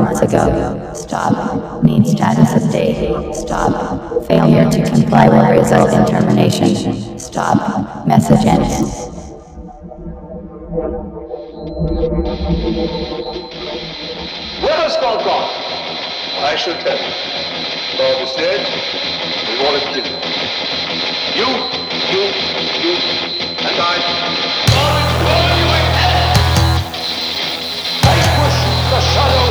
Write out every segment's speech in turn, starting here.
months ago. Stop. Need status update. Stop. Failure to comply will result in termination. Stop. Message ends. Where has God gone? I shall tell you. God is dead. We all have killed him. You, you, you, and I. God is calling you ahead. Vanquish the shadow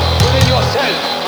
yourself.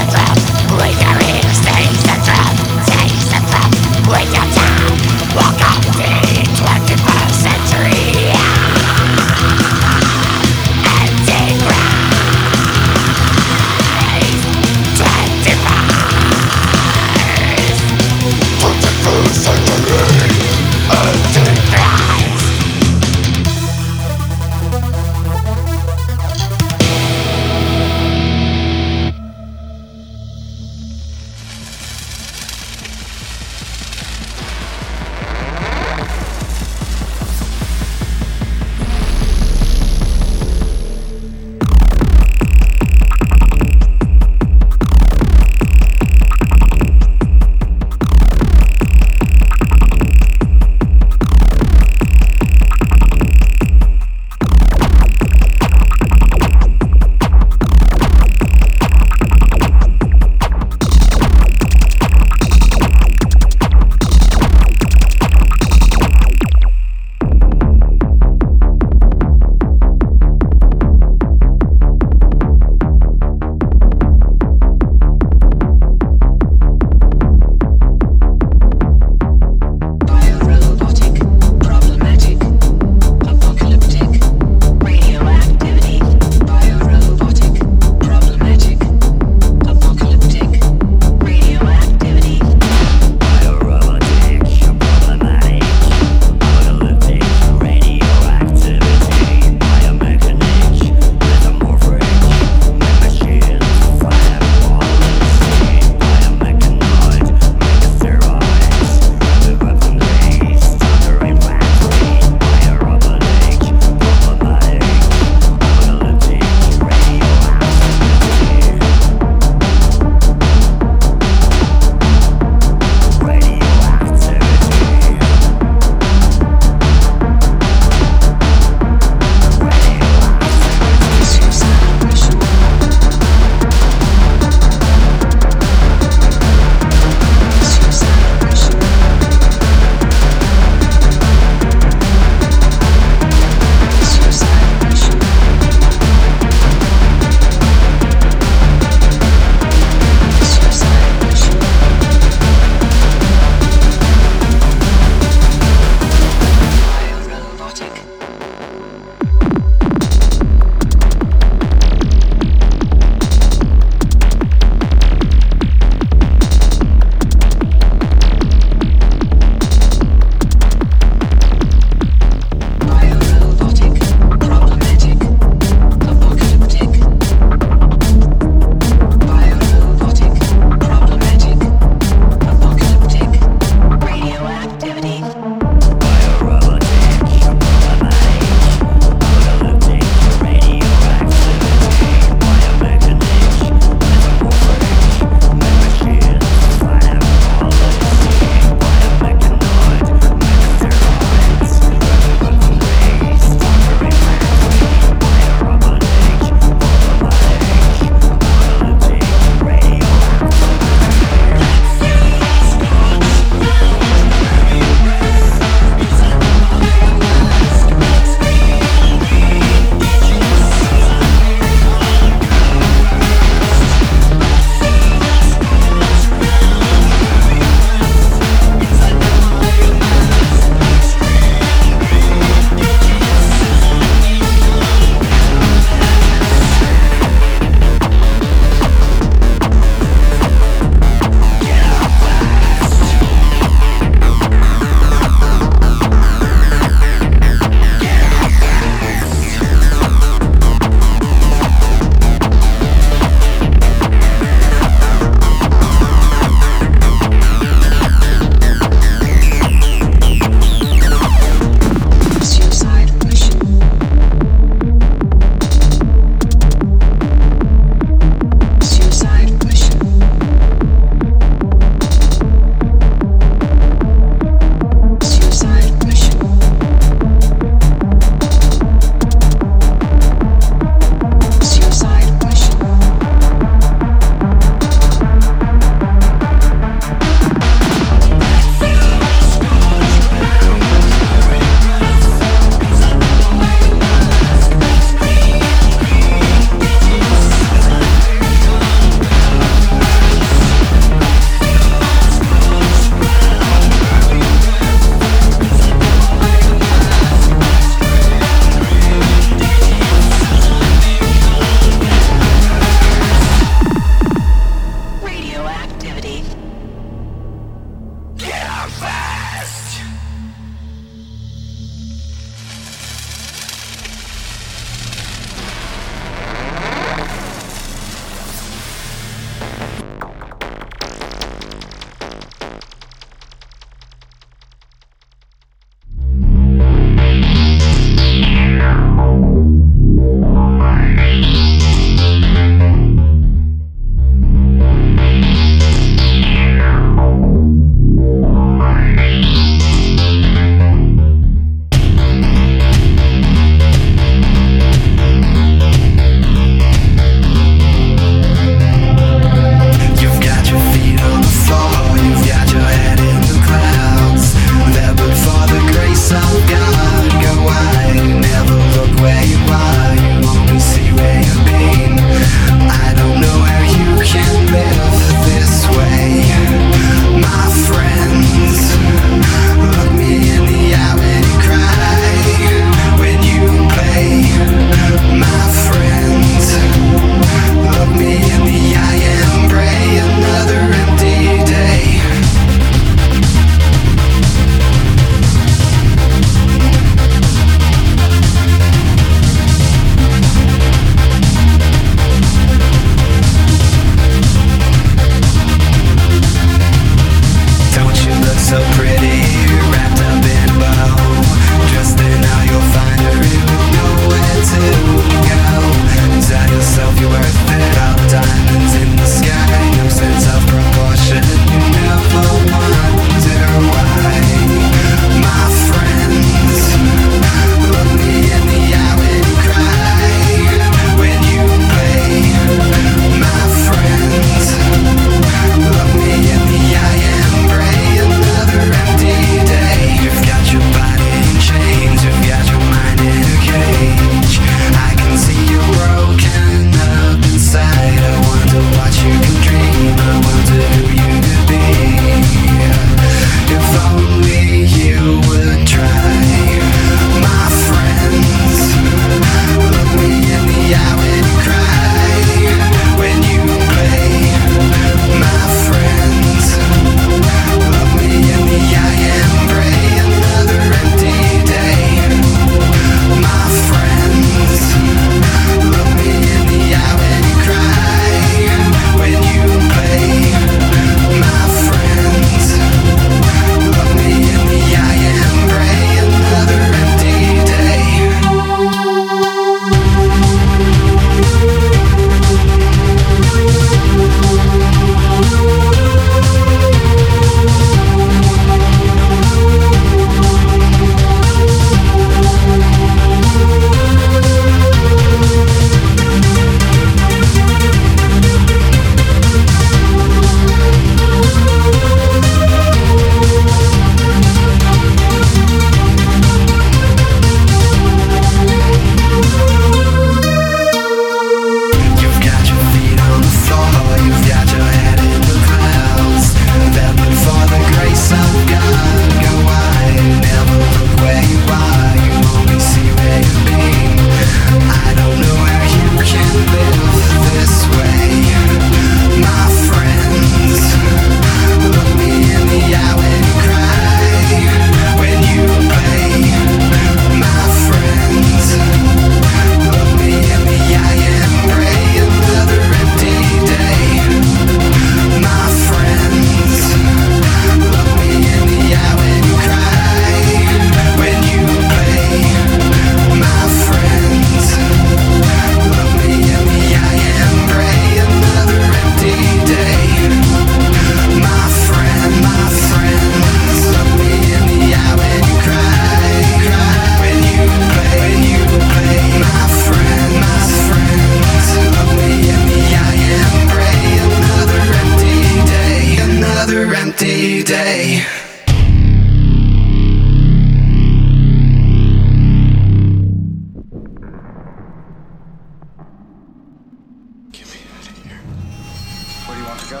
Go?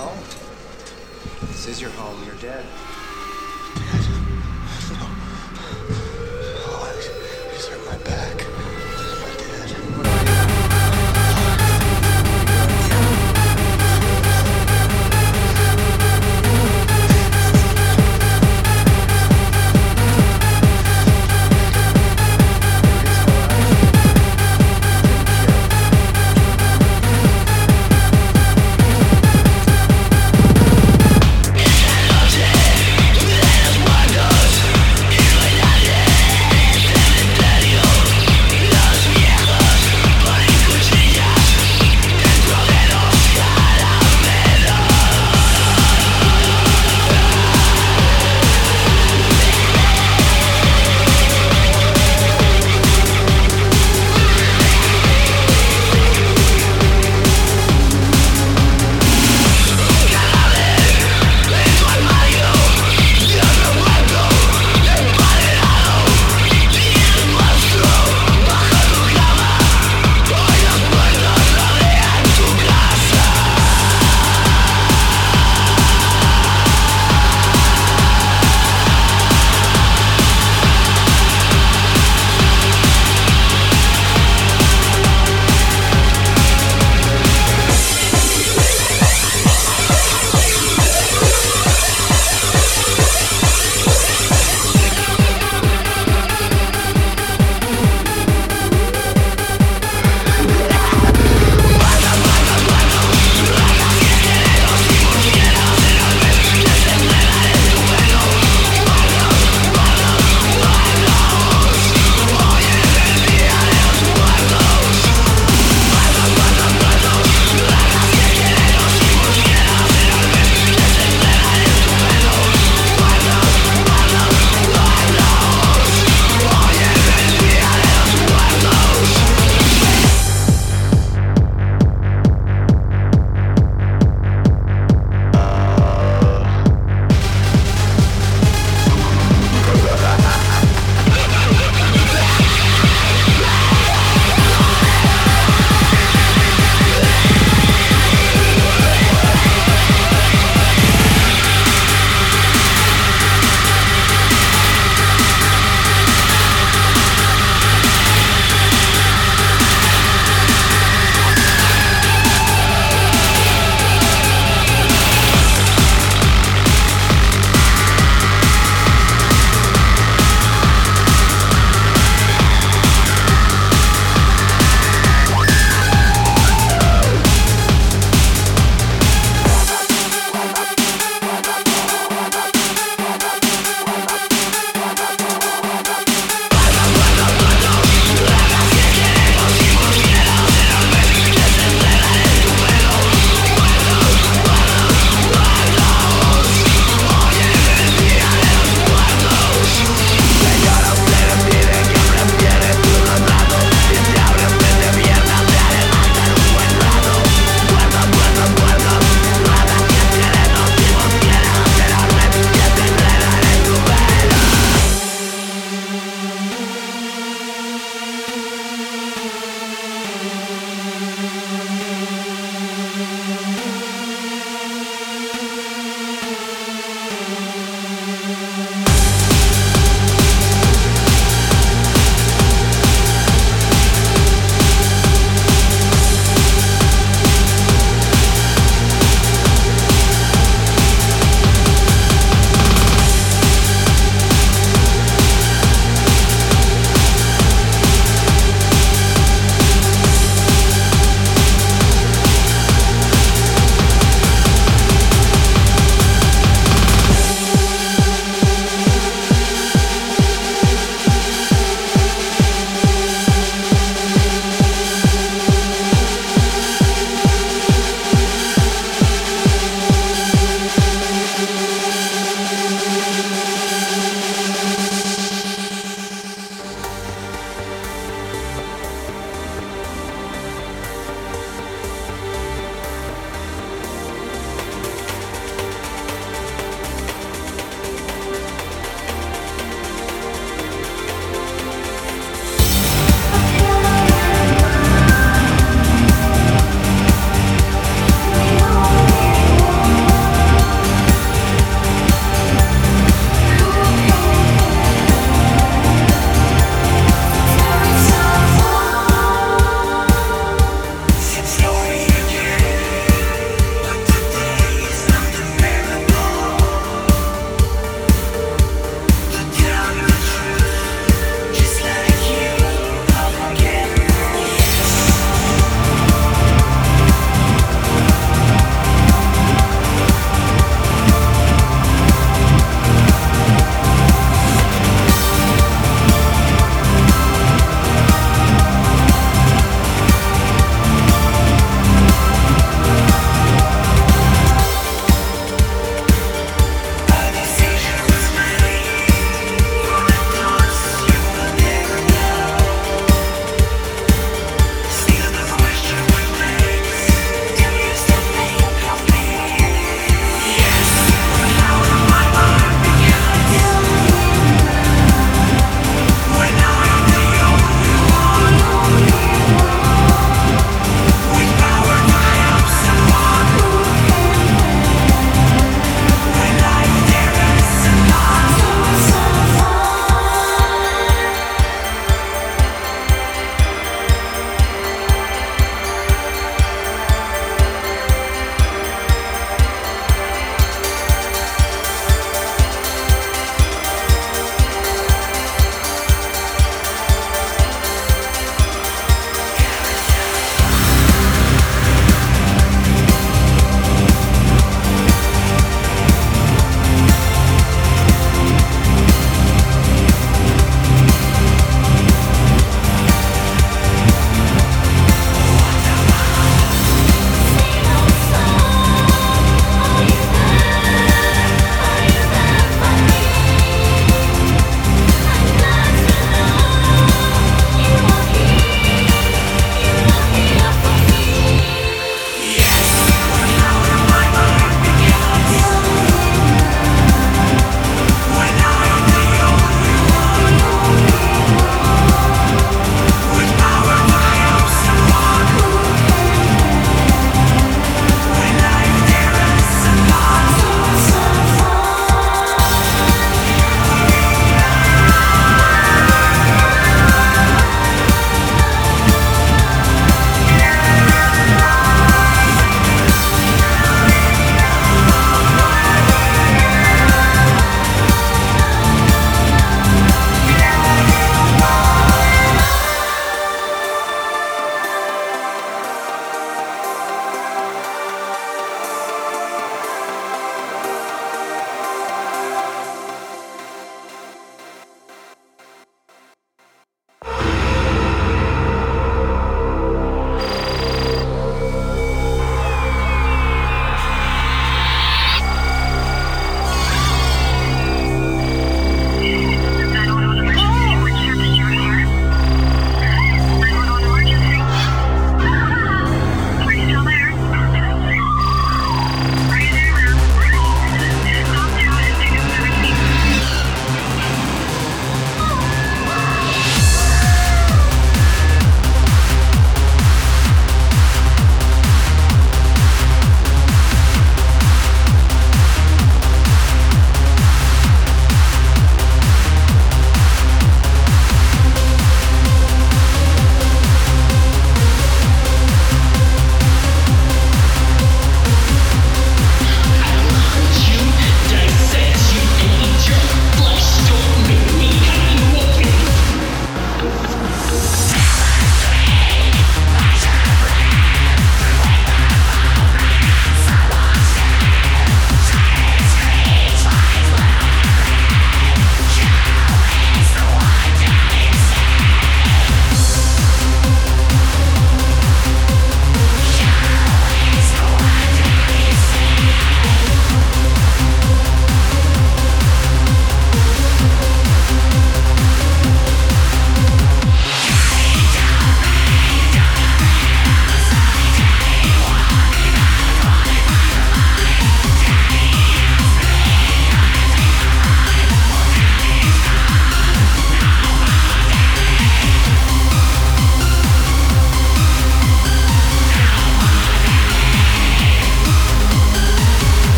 Home. This is your home. You're dead.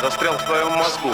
Застрял в твоем мозгу.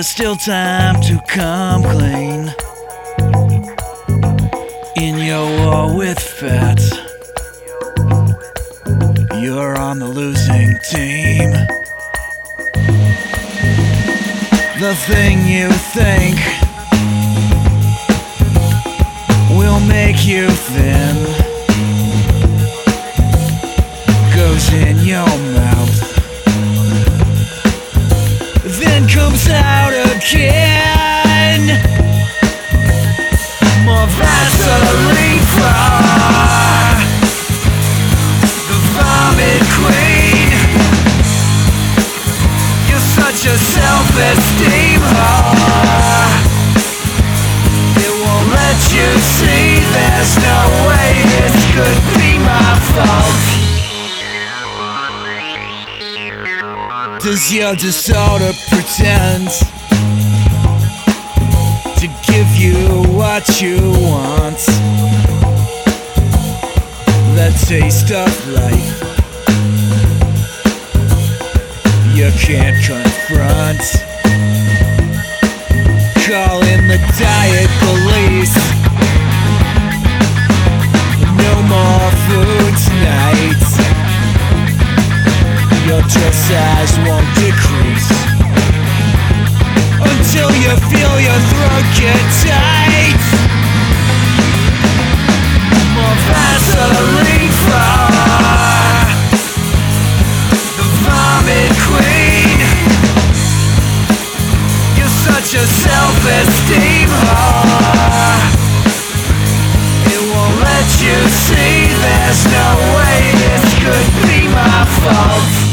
There's still time to come clean. In your war with fat, you're on the losing team. The thing you think will make you thin It won't let you see there's no way this could be my fault. Does your disorder pretend to give you what you want? The taste of life you can't confront. Diet police. No more food tonight. Your dress size won't decrease until you feel your throat get tight. More Vaseline A self-esteem whore. It won't let you see there's no way this could be my fault.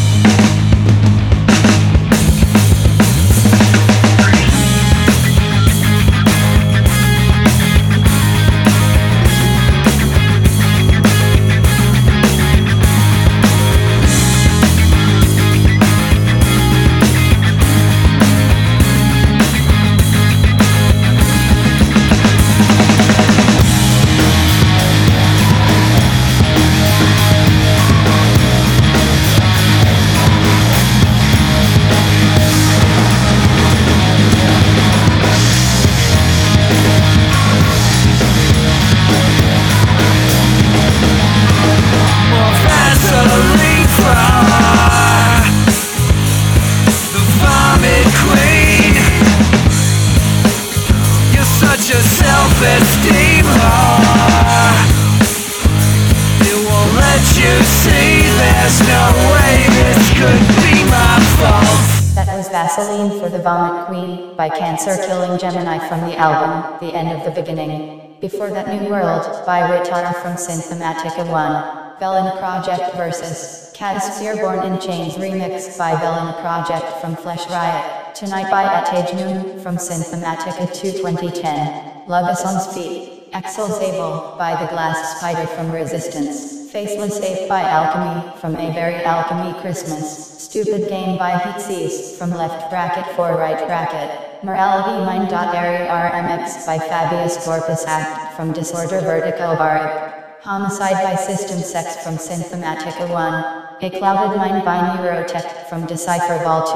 Vaseline for the Vomit Queen by Cancer Killing Gemini from the album The End of the Beginning. Before that, New World by Ritar from Synthematica 1. Velena Project vs. Catasphere Born in Chains remix by Velena Project from Flesh Riot. Tonight by Atage Noon from Synthematica 2 2010. Love is on Speed. Axel Zabel by The Glass Spider from Resistance. Faceless Ape by Alchemy from A Very Alchemy Christmas. Stupid Game by Heatsies from Left Bracket for Right Bracket. Morality Mind. Area RMX by Fabius Corpus Act from Disorder Vertical Barb. Homicide by System Sex from Synthematica 1. A Clouded Mind by Neurotech from Decipher Ball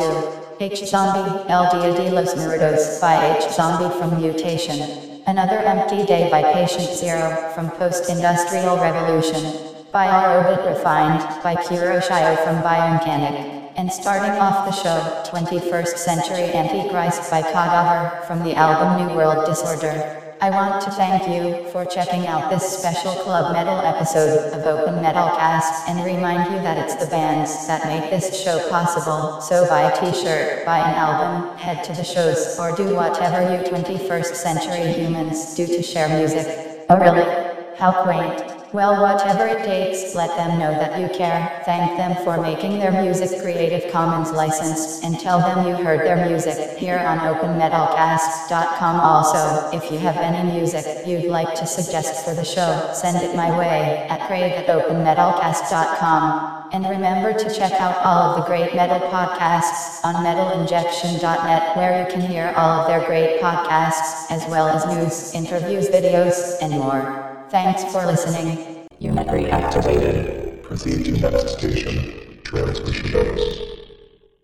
2. H Zombie, El Dia de los Muertos by H Zombie from Mutation. Another Empty Day by Patient Zero from Post Industrial Revolution. Biorobot Refined by Kuroshio from Biomechanic. And starting off the show, 21st Century Antichrist by Khadaver from the album New World Disorder. I want to thank you for checking out this special Club Metal episode of Open Metalcast and remind you that it's the bands that make this show possible. So buy a t-shirt, buy an album, head to the shows, or do whatever you 21st century humans do to share music. Oh really? How quaint. Well, whatever it takes, let them know that you care. Thank them for making their music Creative Commons licensed and tell them you heard their music here on openmetalcast.com. Also, if you have any music you'd like to suggest for the show, send it my way at craig at openmetalcast.com. And remember to check out all of the great metal podcasts on metalinjection.net where you can hear all of their great podcasts as well as news, interviews, videos, and more. Thanks for listening. Unit reactivated. Proceed to next station. Transmission notes.